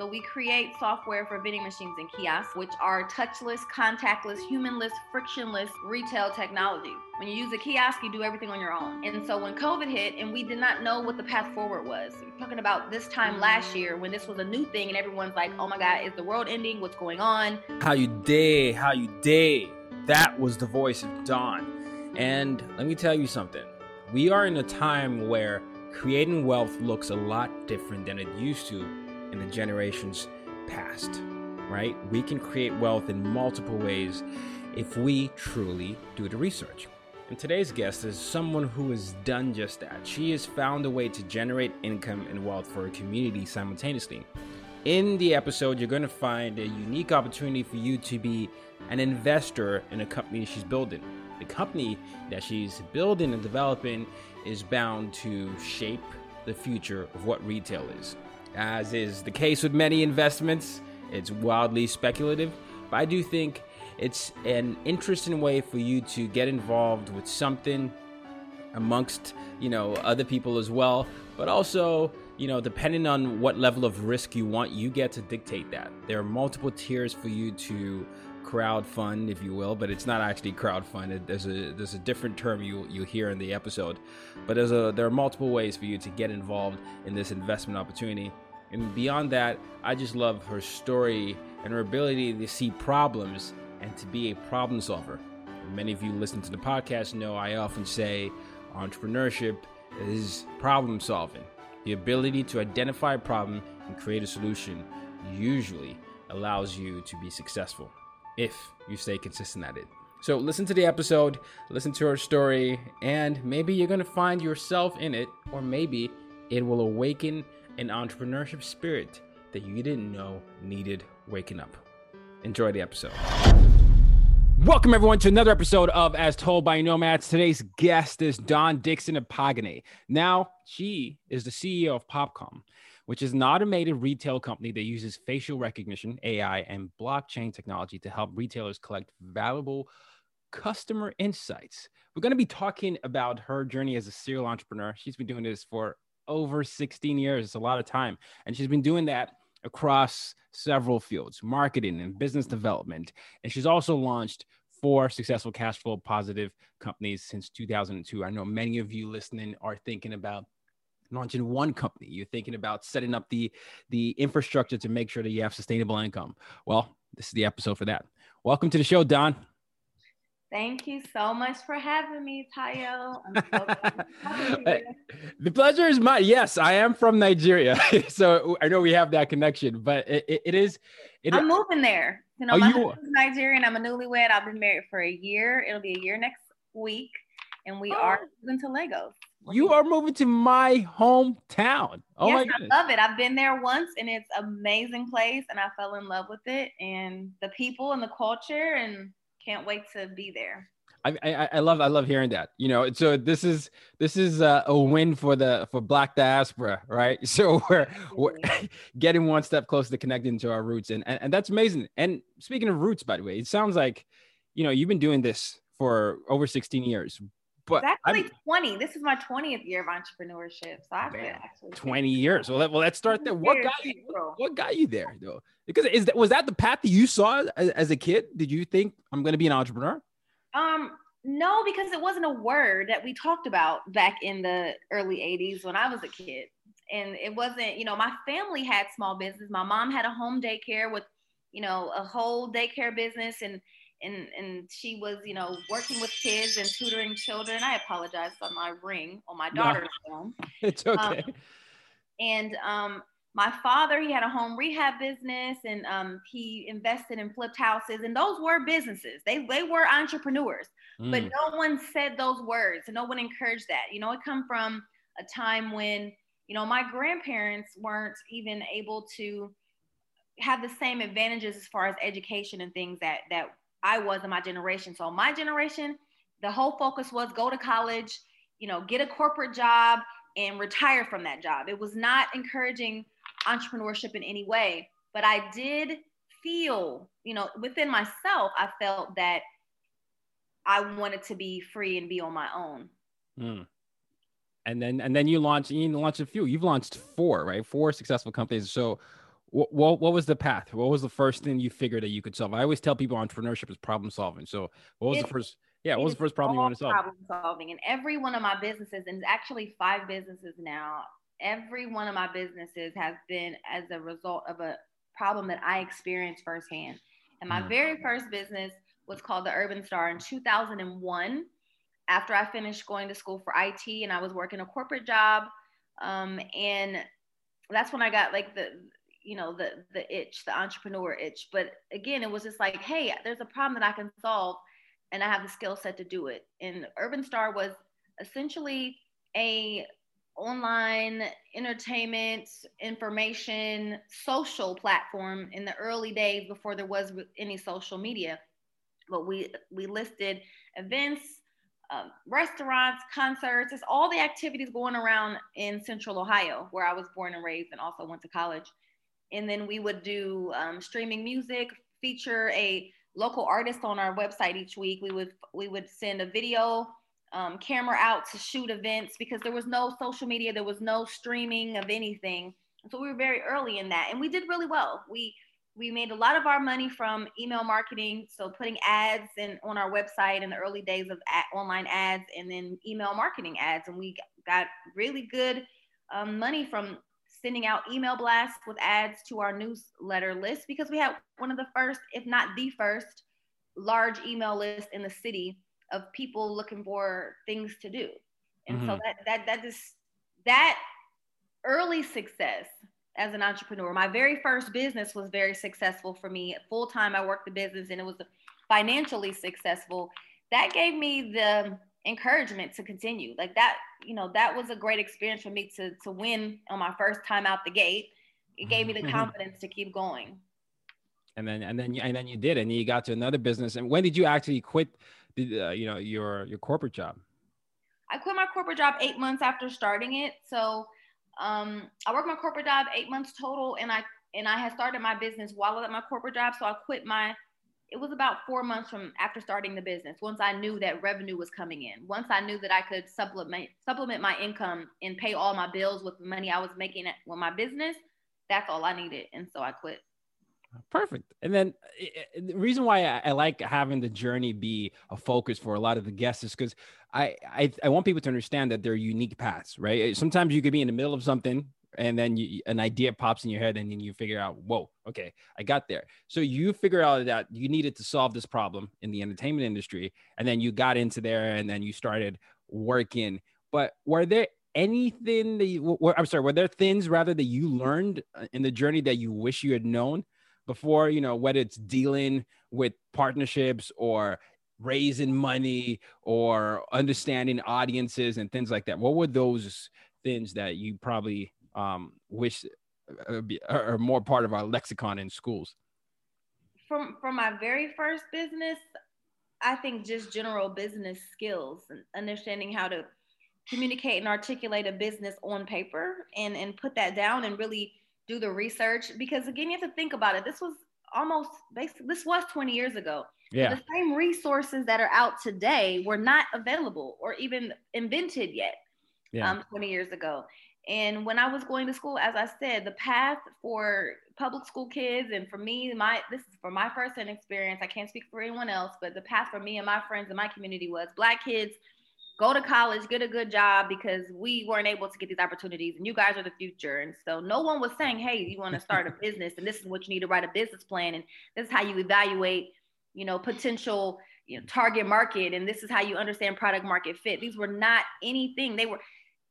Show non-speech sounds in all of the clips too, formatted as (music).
So we create software for vending machines and kiosks, which are touchless, contactless, humanless, frictionless retail technology. When you use a kiosk, you do everything on your own. And so when COVID hit and we did not know what the path forward was, you're talking about this time last year when this was a new thing and everyone's like, oh my God, is the world ending? What's going on? How you day, how you day. That was the voice of Dawn. And let me tell you something. We are in a time where creating wealth looks a lot different than it used to in the generations past, right? We can create wealth in multiple ways if we truly do the research. And today's guest is someone who has done just that. She has found a way to generate income and wealth for a community simultaneously. In the episode, you're going to find a unique opportunity for you to be an investor in a company she's building. The company that she's building and developing is bound to shape the future of what retail is. As is the case with many investments, it's wildly speculative, but I do think it's an interesting way for you to get involved with something amongst, you know, other people as well, but also, you know, depending on what level of risk you want, you get to dictate that. There are multiple tiers for you to crowd fund, if you will, but it's not actually crowd. There's a there's a different term you you hear in the episode, but there's a there are multiple ways for you to get involved in this investment opportunity. And beyond that, I just love her story and her ability to see problems and to be a problem solver. Many of you listen to the podcast know I often say entrepreneurship is problem solving. The ability to identify a problem and create a solution usually allows you to be successful if you stay consistent at it. So, listen to the episode, listen to her story, and maybe you're going to find yourself in it, or maybe it will awaken an entrepreneurship spirit that you didn't know needed waking up. Enjoy the episode. Welcome, everyone, to another episode of As Told by Nomads. Today's guest is Dawn Dickson of Pagane. Now, she is the CEO of Popcom, which is an automated retail company that uses facial recognition, AI, and blockchain technology to help retailers collect valuable customer insights. We're going to be talking about her journey as a serial entrepreneur. She's been doing this for over 16 years. It's a lot of time. And she's been doing that across several fields marketing and business development. And she's also launched four successful cash flow positive companies since 2002. I know many of you listening are thinking about launching one company you're thinking about setting up the the infrastructure to make sure that you have sustainable income well this is the episode for that welcome to the show dawn Thank you so much for having me, Tayo. So (laughs) the pleasure is mine. Yes, I am from Nigeria, (laughs) so I know we have that connection. But it, it, it is. It, I'm moving there. You know, oh, my you... husband's Nigerian. I'm a newlywed. I've been married for a year. It'll be a year next week, and we oh. are moving to Lagos. You are moving to my hometown. Oh yes, my goodness. I love it. I've been there once, and it's amazing place, and I fell in love with it, and the people and the culture, and can't wait to be there. I, I, I love I love hearing that. You know, so this is this is a, a win for the for Black diaspora, right? (laughs) So we're we're (laughs) getting one step closer to connecting to our roots, and, and and that's amazing. And speaking of roots, by the way, it sounds like you know you've been doing this for over 16 years. But it's actually I'm, 20. This is my 20th year of entrepreneurship. So I've been actually 20 years. Well, let, well, let's start there. What got you? What, what got you there, though? Because is that was that the path that you saw as, as a kid? Did you think I'm going to be an entrepreneur? Um, no, because it wasn't a word that we talked about back in the early 80s when I was a kid. and it wasn't, you know, my family had small business. My mom had a home daycare with, you know, a whole daycare business and and and she was, you know, working with kids and tutoring children. I apologize on my ring on my daughter's no, phone. (laughs) It's okay. Um, and um my father he had a home rehab business and um, he invested in flipped houses and those were businesses they, they were entrepreneurs mm. but no one said those words and no one encouraged that you know it come from a time when you know my grandparents weren't even able to have the same advantages as far as education and things that that i was in my generation so my generation the whole focus was go to college you know get a corporate job and retire from that job it was not encouraging entrepreneurship in any way, but I did feel, you know, within myself, I felt that I wanted to be free and be on my own. Mm. And then, and then you launched, you launched a few, you've launched four, right? Four successful companies. So what, what, what was the path? What was the first thing you figured that you could solve? I always tell people entrepreneurship is problem solving. So what was it's, the first, yeah, what was the first problem you want to solve? Problem solving. And every one of my businesses, and it's actually five businesses now, every one of my businesses has been as a result of a problem that I experienced firsthand. And my mm. very first business was called the Urban Star in 2001. After I finished going to school for IT and I was working a corporate job, um, and that's when I got like the you know the the itch, the entrepreneur itch. But again, it was just like, hey, there's a problem that I can solve, and I have the skill set to do it. And Urban Star was essentially a online entertainment, information, social platform in the early days before there was any social media. But we we listed events, um, restaurants, concerts, it's all the activities going around in Central Ohio, where I was born and raised, and also went to college. And then we would do um, streaming music, feature a local artist on our website each week. We would we would send a video um, camera out to shoot events because there was no social media, there was no streaming of anything. So we were very early in that, and we did really well. We we made a lot of our money from email marketing, so putting ads in on our website in the early days of online ads, and then email marketing ads, and we got really good um, money from sending out email blasts with ads to our newsletter list because we had one of the first, if not the first, large email list in the city of people looking for things to do. And mm-hmm. so that that that is that early success as an entrepreneur. My very first business was very successful for me. Full time, I worked the business and it was financially successful. That gave me the encouragement to continue. Like that, you know, that was a great experience for me to to win on my first time out the gate. It gave me the mm-hmm. confidence to keep going. And then and then and then you did, and you got to another business. And when did you actually quit? uh, you know your your corporate job? I quit my corporate job eight months after starting it. So um, I worked my corporate job eight months total, and I and I had started my business while at my corporate job. So I quit my. It was about four months from after starting the business. Once I knew that revenue was coming in, once I knew that I could supplement supplement my income and pay all my bills with the money I was making with my business, that's all I needed, and so I quit. Perfect. And then eh, eh, the reason why I, I, like having the journey be a focus for a lot of the guests is because I, I, I want people to understand that they're unique paths, right? Eh, sometimes you could be in the middle of something and then you, an idea pops in your head and then you figure out, whoa, okay, I got there. So you figure out that you needed to solve this problem in the entertainment industry, and then you got into there and then you started working. But were there anything that you, I'm sorry, were there things rather that you learned uh, in the journey that you wish you had known? before, you know, whether it's dealing with partnerships or raising money or understanding audiences and things like that? What were those things that you probably um, wish uh, are more part of our lexicon in schools? From from my very first business, I think just general business skills and understanding how to communicate and articulate a business on paper and and put that down and really do the research because again, you have to think about it. This was almost basically this was 20 years ago. Yeah. the same resources that are out today were not available or even invented yet. Yeah. Um, 20 years ago. And when I was going to school, as I said, the path for public school kids and for me, my this is for my first hand experience. I can't speak for anyone else, but the path for me and my friends in my community was black kids go to college, get a good job because we weren't able to get these opportunities and you guys are the future. And so no one was saying, hey, you want to start a (laughs) business and this is what you need to write a business plan and this is how you evaluate, you know, potential you know, target market and this is how you understand product market fit. These were not anything. They were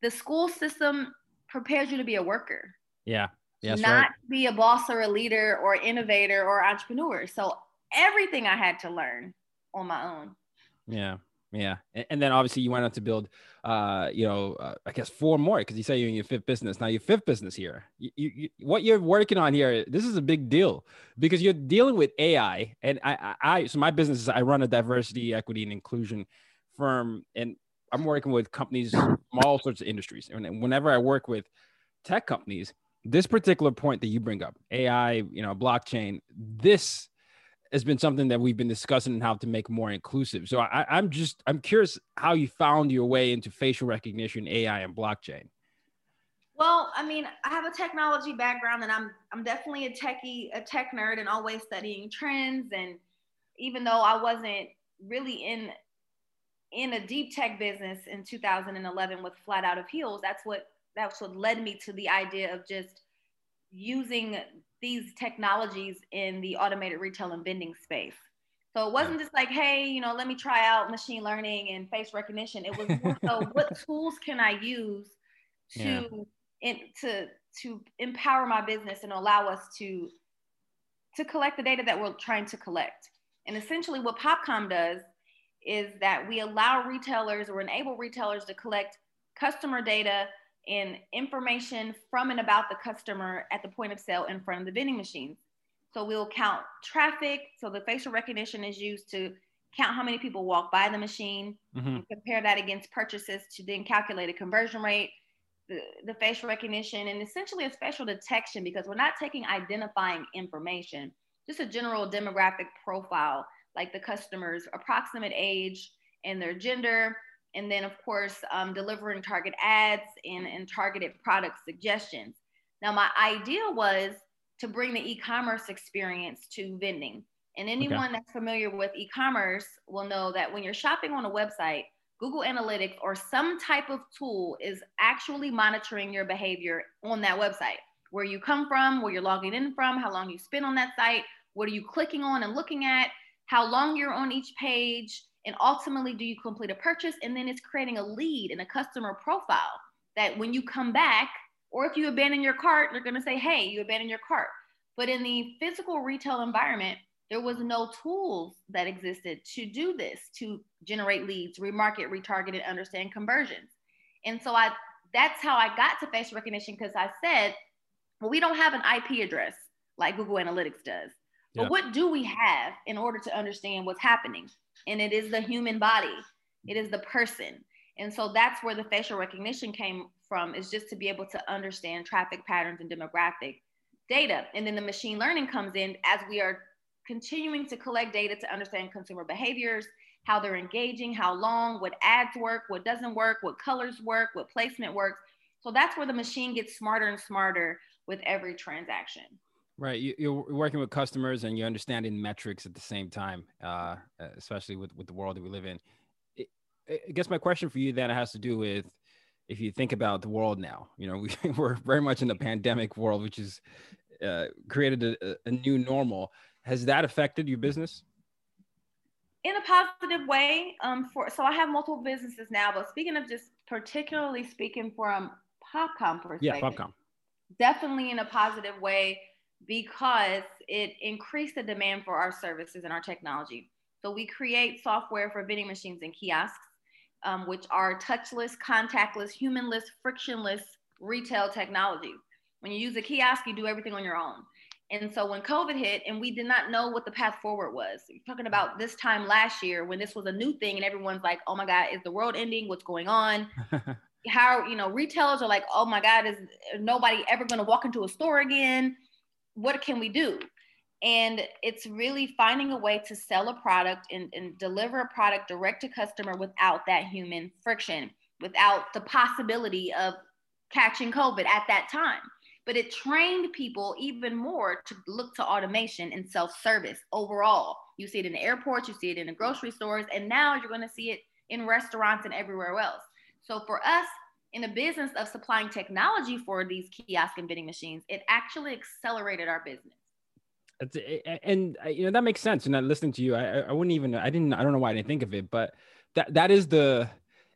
the school system prepares you to be a worker. Yeah. Yes, not right. be a boss or a leader or innovator or entrepreneur. So everything I had to learn on my own. Yeah. Yeah, and, then obviously you went on to build, uh, you know, uh, I guess four more because you say you're in your fifth business now. Your fifth business here. You, you, you, what you're working on here, this is a big deal because you're dealing with AI. And I, I, I, so my business is I run a diversity, equity, and inclusion firm, and I'm working with companies from all sorts of industries. And whenever I work with tech companies, this particular point that you bring up, AI, you know, blockchain, this has been something that we've been discussing and how to make more inclusive. So I, I'm just I'm curious how you found your way into facial recognition, AI, and blockchain. Well, I mean, I have a technology background, and I'm I'm definitely a techie, a tech nerd, and always studying trends. And even though I wasn't really in in a deep tech business in 2011 with Flat Out of Heels, that's what that's what led me to the idea of just using these technologies in the automated retail and vending space. So it wasn't just like, hey, you know, let me try out machine learning and face recognition. It was more so, (laughs) what tools can I use to yeah. in, to to empower my business and allow us to to collect the data that we're trying to collect. And essentially, what Popcom does is that we allow retailers or enable retailers to collect customer data and information from and about the customer at the point of sale in front of the vending machines. So we'll count traffic. So the facial recognition is used to count how many people walk by the machine mm-hmm. and compare that against purchases to then calculate a conversion rate, the, the facial recognition, and essentially a facial detection because we're not taking identifying information, just a general demographic profile like the customer's approximate age and their gender, and then of course um, delivering target ads and, and targeted product suggestions. Now my idea was to bring the e-commerce experience to vending. And anyone okay. that's familiar with e-commerce will know that when you're shopping on a website google analytics or some type of tool is actually monitoring your behavior on that website. Where you come from where you're logging in from how long you spend on that site what are you clicking on and looking at how long you're on each page and ultimately do you complete a purchase? And then it's creating a lead and a customer profile that when you come back or if you abandon your cart they're to say hey you abandoned your cart. But in the physical retail environment there was no tools that existed to do this to generate leads remarket retarget and understand conversions. And so i that's how i got to facial recognition because i said well we don't have an ip address like google analytics does but yeah. what do we have in order to understand what's happening? And it is the human body. It is the person. And so that's where the facial recognition came from is just to be able to understand traffic patterns and demographic data. And then the machine learning comes in as we are continuing to collect data to understand consumer behaviors how they're engaging how long what ads work what doesn't work what colors work what placement works. So that's where the machine gets smarter and smarter with every transaction Right. You, are working with customers and you're understanding metrics at the same time, uh, especially with, with the world that we live in. It, I guess my question for you then has to do with if you think about the world now, you know, (laughs) we, we're very much in the pandemic world, which has uh, created a, a new normal. Has that affected your business? in a positive way. Um, for so I have multiple businesses now, but speaking of just particularly speaking from Popcom perspective, yeah, Popcom, definitely in a positive way because it increased the demand for our services and our technology. So we create software for vending machines and kiosks, um, which are touchless, contactless, humanless, frictionless retail technology. When you use a kiosk, you do everything on your own. And so when COVID hit and we did not know what the path forward was, You're talking about this time last year when this was a new thing and everyone's like, oh my God, is the world ending? What's going on? (laughs) How, you know, retailers are like, oh my God, is nobody ever going to walk into a store again? What can we do? And it's really finding a way to sell a product and, and deliver a product direct to customer without that human friction, without the possibility of catching COVID at that time. But it trained people even more to look to automation and self service overall. You see it in the airports, you see it in the grocery stores, and now you're going to see it in restaurants and everywhere else. So for us, in the business of supplying technology for these kiosk and vending machines, it actually accelerated our business. And you know that makes sense. And listening to you, I, I wouldn't even I didn't I don't know why I didn't think of it, but that that is the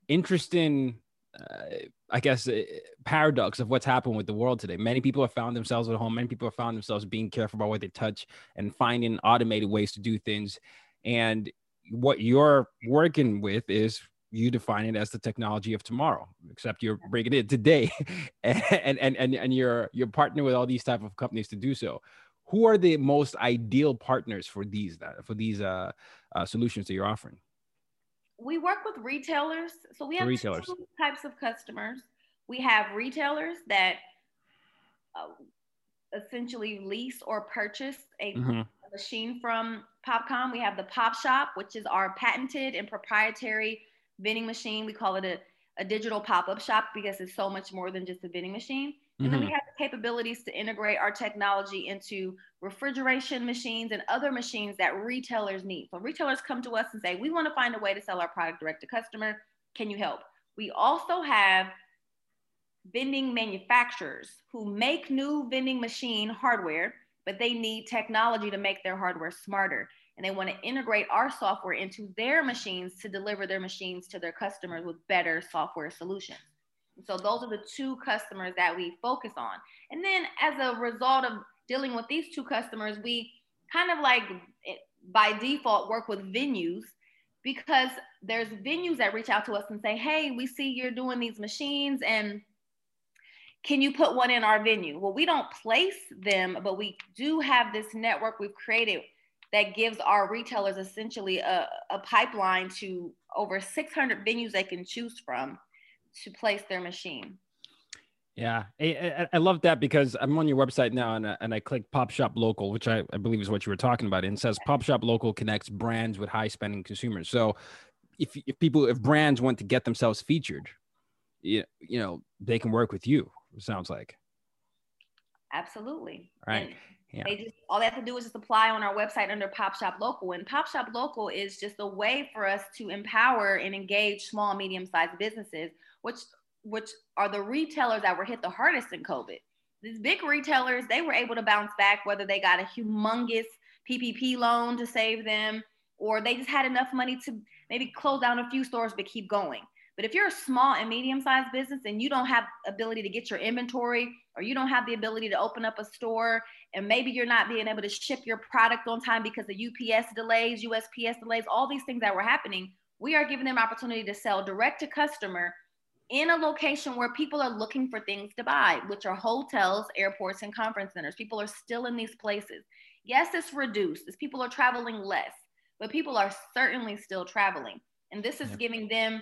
interesting uh, I guess, uh, paradox of what's happened with the world today. Many people have found themselves at home. Many people have found themselves being careful about what they touch and finding automated ways to do things. And what you're working with is you define it as the technology of tomorrow, except you're bringing it today, (laughs) and and and and you're you're partnering with all these type of companies to do so. Who are the most ideal partners for these for these uh, uh, solutions that you're offering? we work with retailers. So we have retailers. two types of customers. We have retailers that uh, essentially lease or purchase a mm-hmm. machine from Popcom. We have the Pop Shop, which is our patented and proprietary vending machine. We call it a, a digital pop up shop because it's so much more than just a vending machine. And mm-hmm. then we mm-hmm. have the capabilities to integrate our technology into refrigeration machines and other machines that retailers need. So retailers come to us and say, we want to find a way to sell our product direct to customer. Can you help? We also have vending manufacturers who make new vending machine hardware, but they need technology to make their hardware smarter. And they want to integrate our software into their machines to deliver their machines to their customers with better software solutions. So those are the two customers that we focus on. And then as a result of dealing with these two customers, we kind of like eh, by default work with venues because there's venues that reach out to us and say, "Hey, we see you're doing these machines and can you put one in our venue?" Well, we don't place them, but we do have this network we've created that gives our retailers essentially a, a pipeline to over 600 venues they can choose from to place their machine. Yeah, I, I, love that because I'm on your website now and, I, and I click Pop Shop Local, which I, I believe is what you were talking about. And it says Pop Shop Local connects brands with high spending consumers. So if, if people, if brands want to get themselves featured, you, you know, they can work with you, sounds like. Absolutely. All right. And yeah. They just all they have to do is just apply on our website under Pop Shop Local. And Pop Shop Local is just a way for us to empower and engage small medium-sized businesses, which which are the retailers that were hit the hardest in COVID. These big retailers, they were able to bounce back, whether they got a humongous PPP loan to save them, or they just had enough money to maybe close down a few stores but keep going. But if you're a small and medium-sized business and you don't have ability to get your inventory, or you don't have the ability to open up a store, and maybe you're not being able to ship your product on time because of UPS delays, USPS delays, all these things that were happening, we are giving them opportunity to sell direct to customer in a location where people are looking for things to buy, which are hotels, airports, and conference centers. People are still in these places. Yes, it's reduced as people are traveling less, but people are certainly still traveling. And this is giving them,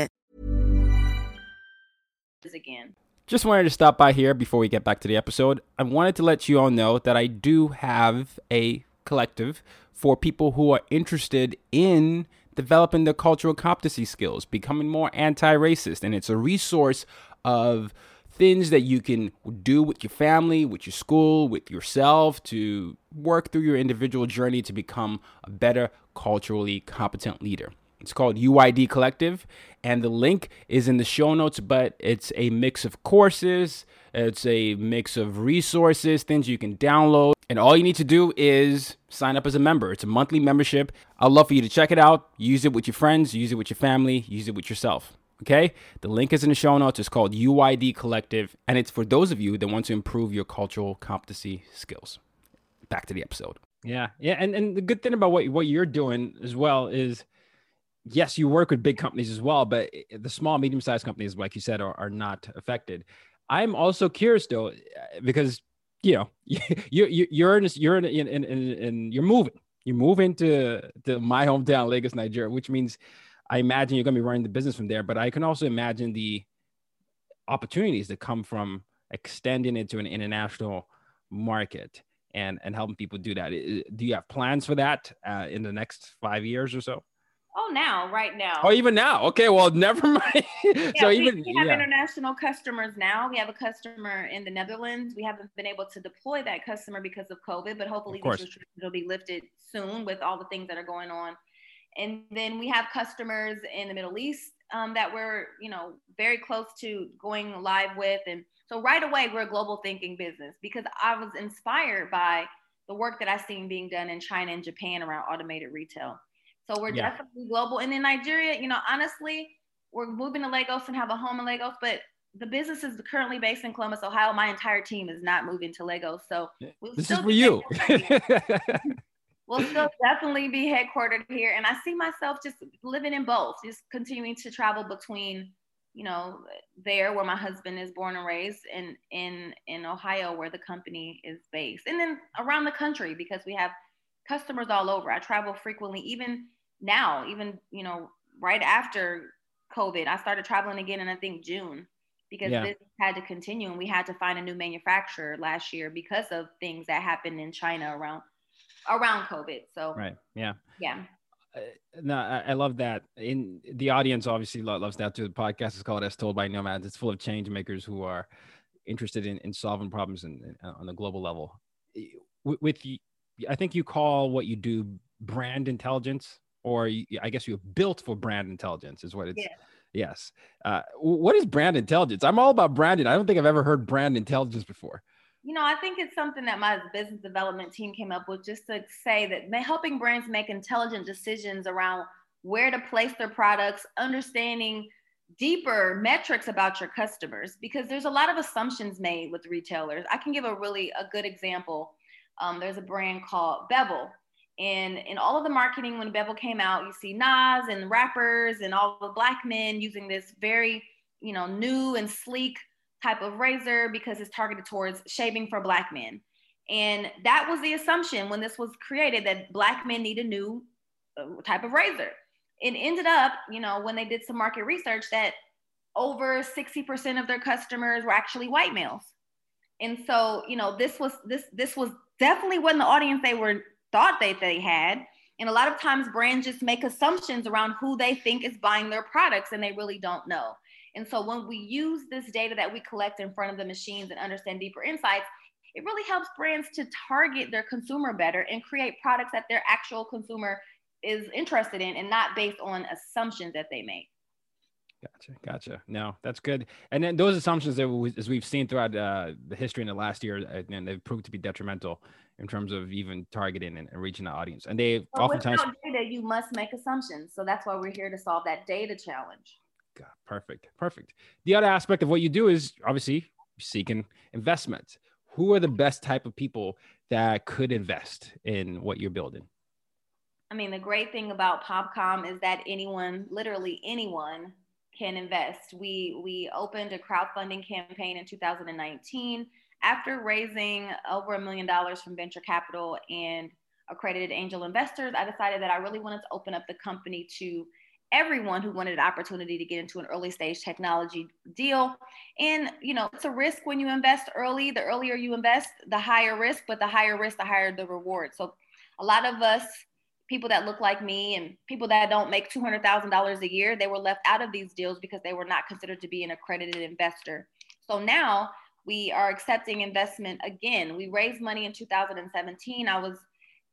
again. Just wanted to stop by here before we get back to the episode. I wanted to let you all know that I do have a collective for people who are interested in developing their cultural competency skills, becoming more anti racist. And it's a resource of things that you can do with your family, with your school, with yourself to work through your individual journey to become a better culturally competent leader. It's called UYD Collective, and the link is in the show notes. But it's a mix of courses, it's a mix of resources, things you can download, and all you need to do is sign up as a member. It's a monthly membership. I'd love for you to check it out, use it with your friends, use it with your family, use it with yourself. Okay? The link is in the show notes. It's called UYD Collective, and it's for those of you that want to improve your cultural competency skills. Back to the episode. Yeah, yeah, and and the good thing about what what you're doing as well is, yes, you work with big companies as well, but the small, medium sized companies, like you said, are, are not affected. I'm also curious though, because you know (laughs) you, you you're in you're in, in, in, in you're moving. You're moving to to my hometown Lagos Nigeria which means I imagine you're going to be running the business from there but I can also imagine the opportunities that come from extending it to an international market and and helping people do that. Do you have plans for that uh, in the next 5 years or so Oh, now, right now. Oh, even now. Okay, well, (laughs) never mind. Yeah, so we, even we have yeah. international customers now. We have a customer in the Netherlands. We haven't been able to deploy that customer because of COVID, but hopefully these restrictions will be lifted soon with all the things that are going on. And then we have customers in the Middle East um, that we're, you know, very close to going live with. And so right away, we're a global thinking business because I was inspired by the work that I've seen being done in China and Japan around automated retail. So we're yeah. definitely global. And in Nigeria, you know, honestly, we're moving to Lagos and have a home in Lagos, but the business is currently based in Columbus, Ohio. My entire team is not moving to Lagos. So we'll this is for you. (laughs) we'll still definitely be headquartered here. And I see myself just living in both, just continuing to travel between, you know, there where my husband is born and raised and in in Ohio where the company is based. And then around the country because we have customers all over. I travel frequently, even now, even, you know, right after COVID, I started traveling again in I think June because yeah. this had to continue and we had to find a new manufacturer last year because of things that happened in China around around COVID. So right, yeah, yeah. Uh, no, I, I, love that. In the audience, obviously loves that too. The podcast is called "As Told by Nomads." It's full of change makers who are interested in, in solving problems in, in, on the global level. With, with I think you call what you do brand intelligence, or you, I guess you're built for brand intelligence, is what it's. Yeah. Yes. Uh, what is brand intelligence? I'm all about branding. I don't think I've ever heard brand intelligence before. You know, I think it's something that my business development team came up with just to say that helping brands make intelligent decisions around where to place their products, understanding deeper metrics about your customers because there's a lot of assumptions made with retailers. I can give a really a good example um, there's a brand called Bevel. And in all of the marketing, when Bevel came out, you see Nas and rappers and all the black men using this very, you know, new and sleek type of razor because it's targeted towards shaving for black men. And that was the assumption when this was created that black men need a new uh, type of razor. It ended up, you know, when they did some market research that over 60% of their customers were actually white males. And so, you know, this was this this was definitely wasn't the audience they were thought that they had. And a lot of times brands just make assumptions around who they think is buying their products and they really don't know. And so when we use this data that we collect in front of the machines and understand deeper insights, it really helps brands to target their consumer better and create products that their actual consumer is interested in and not based on assumptions that they make. Gotcha, gotcha. No, that's good. And then those assumptions that we, as we've seen throughout uh, the history in the last year, uh, and they've proved to be detrimental in terms of even targeting and, and reaching the audience. And they well, oftentimes data, you must make assumptions. So that's why we're here to solve that data challenge. God, perfect, perfect. The other aspect of what you do is obviously seeking investment. Who are the best type of people that could invest in what you're building? I mean, the great thing about Popcom is that anyone, literally anyone, can invest. We we opened a crowdfunding campaign in 2019 after raising over a million dollars from venture capital and accredited angel investors. I decided that I really wanted to open up the company to everyone who wanted an opportunity to get into an early stage technology deal. And you know, it's a risk when you invest early. The earlier you invest, the higher risk, but the higher risk, the higher the reward. So a lot of us people that look like me and people that don't make $200,000 a year, they were left out of these deals because they were not considered to be an accredited investor. So now we are accepting investment again. We raised money in 2017. I was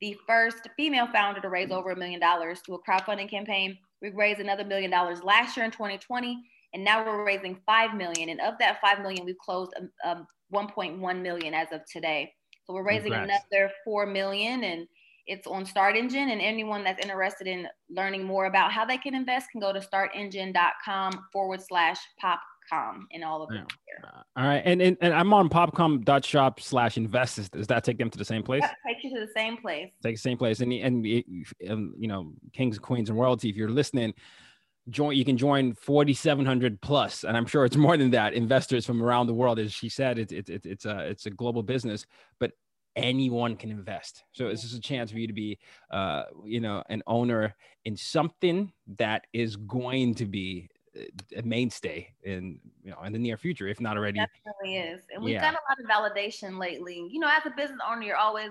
the first female founder to raise over a million dollars to a crowdfunding campaign. We raised another million dollars last year in 2020, and now we're raising five million. And of that five million, we've closed um, um 1.1 million as of today. So we're raising Congrats. another four million, and it's on Start Engine. And anyone that's interested in learning more about how they can invest can go to startengine.com forward slash popcom and all of them. Uh, all right, and, and and I'm on popcom.shop slash invest. Does that take them to the same place? Yep, take you to the same place. Take the same place, and and um, you know, kings and queens and royalty. If you're listening join you can join 4700 plus and i'm sure it's more than that investors from around the world as she said it's it's it's a it's a global business but anyone can invest so this is a chance for you to be uh you know an owner in something that is going to be a mainstay in you know in the near future if not already it definitely is and we've yeah. got a lot of validation lately you know as a business owner you're always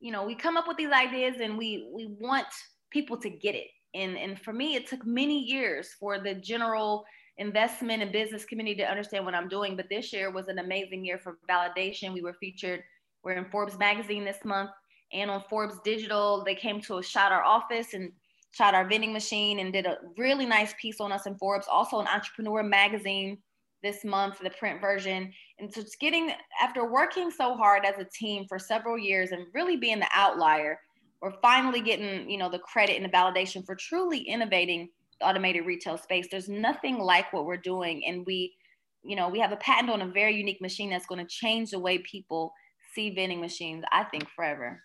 you know we come up with these ideas and we we want people to get it and, and for me, it took many years for the general investment and business community to understand what I'm doing. But this year was an amazing year for validation. We were featured, we're in Forbes magazine this month and on Forbes Digital. They came to shot our office and shot our vending machine and did a really nice piece on us in Forbes, also an entrepreneur magazine this month, the print version. And so it's getting, after working so hard as a team for several years and really being the outlier, we're finally getting you know the credit and the validation for truly innovating the automated retail space there's nothing like what we're doing and we you know we have a patent on a very unique machine that's going to change the way people see vending machines i think forever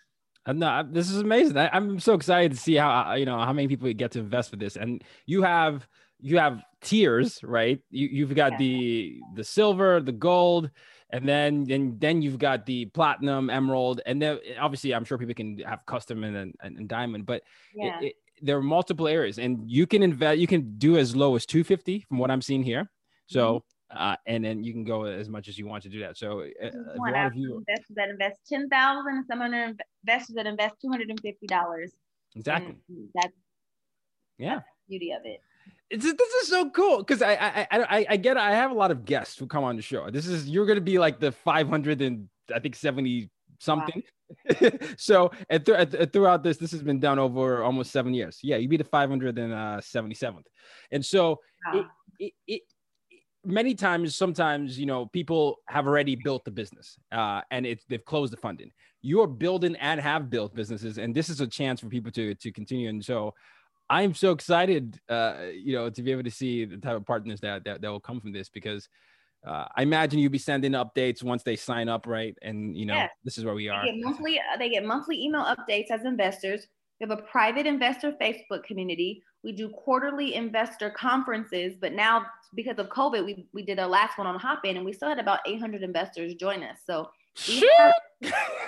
no, this is amazing. I, am so excited to see how you know how many people get to invest for this. And you have you have tiers, right? You you've got yeah. the the silver, the gold, and then then then you've got the platinum emerald and then obviously i'm sure people can have custom and and, and diamond but yeah. it, it, there are multiple areas and you can invest you can do as low as 250 from what i'm seeing here so mm-hmm. Uh, and then you can go as much as you want to do that. So, uh, a lot of you investors that invest ten thousand, and some other investors that invest two hundred and fifty dollars. Exactly. And that's yeah, that's beauty of it it's, this is so cool because I, I I I get I have a lot of guests who come on the show. This is you're gonna be like the 500 and I think 70 something. Wow. (laughs) so and th- throughout this, this has been done over almost seven years. Yeah, you'd be the 577th, and so wow. it, it, it many times sometimes you know people have already built the business uh, and it's they've closed the funding you're building and have built businesses and this is a chance for people to to continue and so I'm so excited, uh, you know, to be able to see the type of partners that that, that will come from this because uh, I imagine you'll be sending updates once they sign up, right? And you know, yes. this is where we are. They get monthly. Uh, they get monthly email updates as investors. We have a private investor Facebook community. We do quarterly investor conferences, but now because of COVID, we, we did our last one on Hopin and we still had about 800 investors join us. So we have,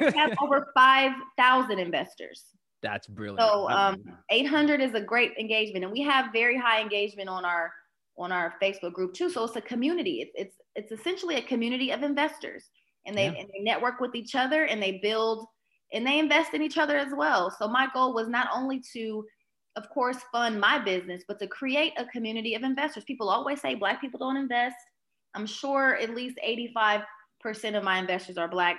we have (laughs) over 5,000 investors. That's brilliant. So um, 800 is a great engagement, and we have very high engagement on our on our Facebook group too. So it's a community. It's it's it's essentially a community of investors, and they, yeah. and they network with each other, and they build and they invest in each other as well. So my goal was not only to, of course, fund my business, but to create a community of investors. People always say Black people don't invest. I'm sure at least 85% of my investors are Black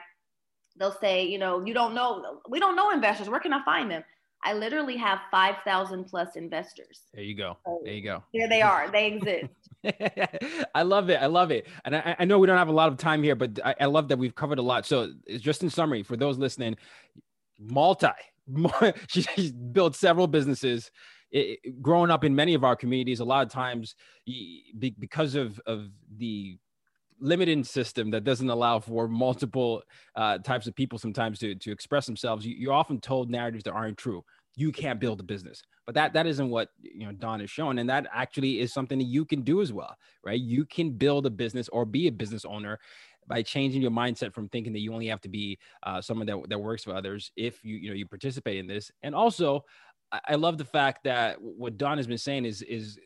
they'll say, you know, you don't know, we don't know investors. Where can I find them? I literally have 5,000 plus investors. There you go. So there you go. Here they are. They exist. (laughs) I love it. I love it. And I, I, know we don't have a lot of time here, but I, I love that we've covered a lot. So just in summary, for those listening, multi, (laughs) she's built several businesses. It, growing up in many of our communities, a lot of times because of, of the limiting system that doesn't allow for multiple uh, types of people sometimes to, to express themselves, you, you're often told narratives that aren't true. You can't build a business, but that that isn't what you know Dawn is showing, and that actually is something that you can do as well, right? You can build a business or be a business owner by changing your mindset from thinking that you only have to be uh, someone that, that works for others if you you know you participate in this. And also I, love the fact that what Dawn has been saying is is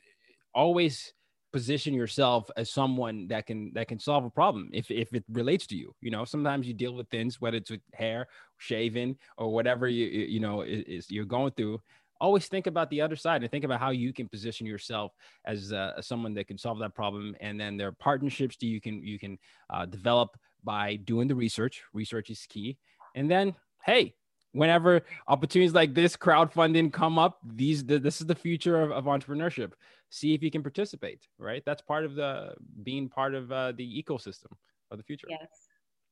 always position yourself as someone that can that can solve a problem if if it relates to you. You know sometimes you deal with things whether it's with hair shaving or whatever you you know is, is you're going through always think about the other side and think about how you can position yourself as, uh, someone that can solve that problem and then there are partnerships that you can you can uh, develop by doing the research research is key and then hey whenever opportunities like this crowdfunding come up, these this is the future of, of entrepreneurship. See if you can participate. Right, that's part of the being part of uh, the ecosystem of the future. Yes.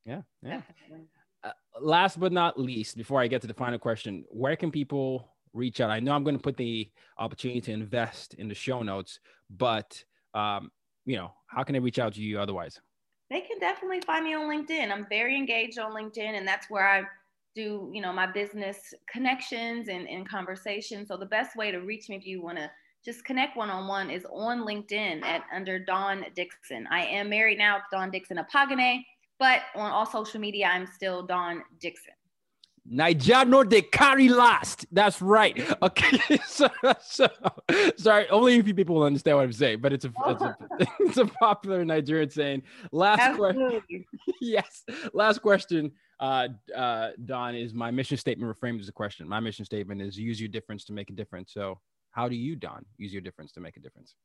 Yeah. Yeah. Uh, last but not least, before I get to the final question, where can people reach out? I know I'm going to put the opportunity to invest in the show notes, but um, you know, how can I reach out to you otherwise? They can definitely find me on LinkedIn. I'm very engaged on LinkedIn, and that's where I do, you know, my business connections and, and conversations. So the best way to reach me if you want to just connect one on one is on LinkedIn at under Dawn Dickson. I am married now Dawn Dickson Apagane, but on all social media, I'm still Dawn Dickson. Nigeriano de carry last. That's right. Okay. (laughs) so, so, sorry, only a few people will understand what I'm saying, but it's a it's a, (laughs) it's a popular Nigerian saying. Last question. (laughs) yes. Last question. Uh, uh, Dawn is my mission statement reframed as a question. My mission statement is use your difference to make a difference. So, how do you, Dawn, use your difference to make a difference?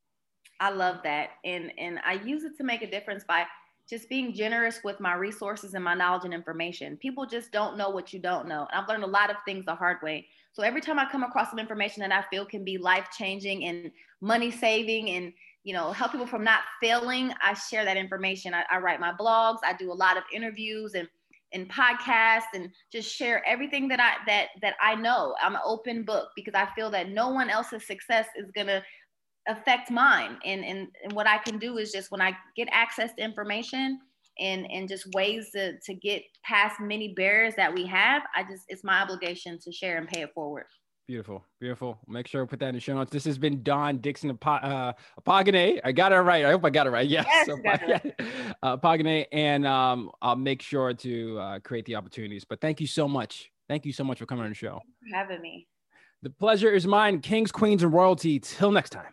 I love that, and and I use it to make a difference by just being generous with my resources and my knowledge and information. People just don't know what you don't know. And I've learned a lot of things the hard way. So every time I come across some information that I feel can be life changing and money saving and you know help people from not failing, I share that information. I, I write my blogs. I do a lot of interviews and and podcasts and just share everything that I that that I know. I'm an open book because I feel that no one else's success is gonna affect mine and, and and what i can do is just when i get access to information and and just ways to to get past many barriers that we have i just it's my obligation to share and pay it forward Beautiful, beautiful. Make sure to put that in the show notes. This has been Dawn Dickson uh, I got it right. I hope I got it right. Yes, yes (laughs) uh, and um, I'll make sure to uh, create the opportunities. But thank you so much. Thank you so much for coming on the show. for having me. The pleasure is mine. Kings, queens, and royalty. Till next time.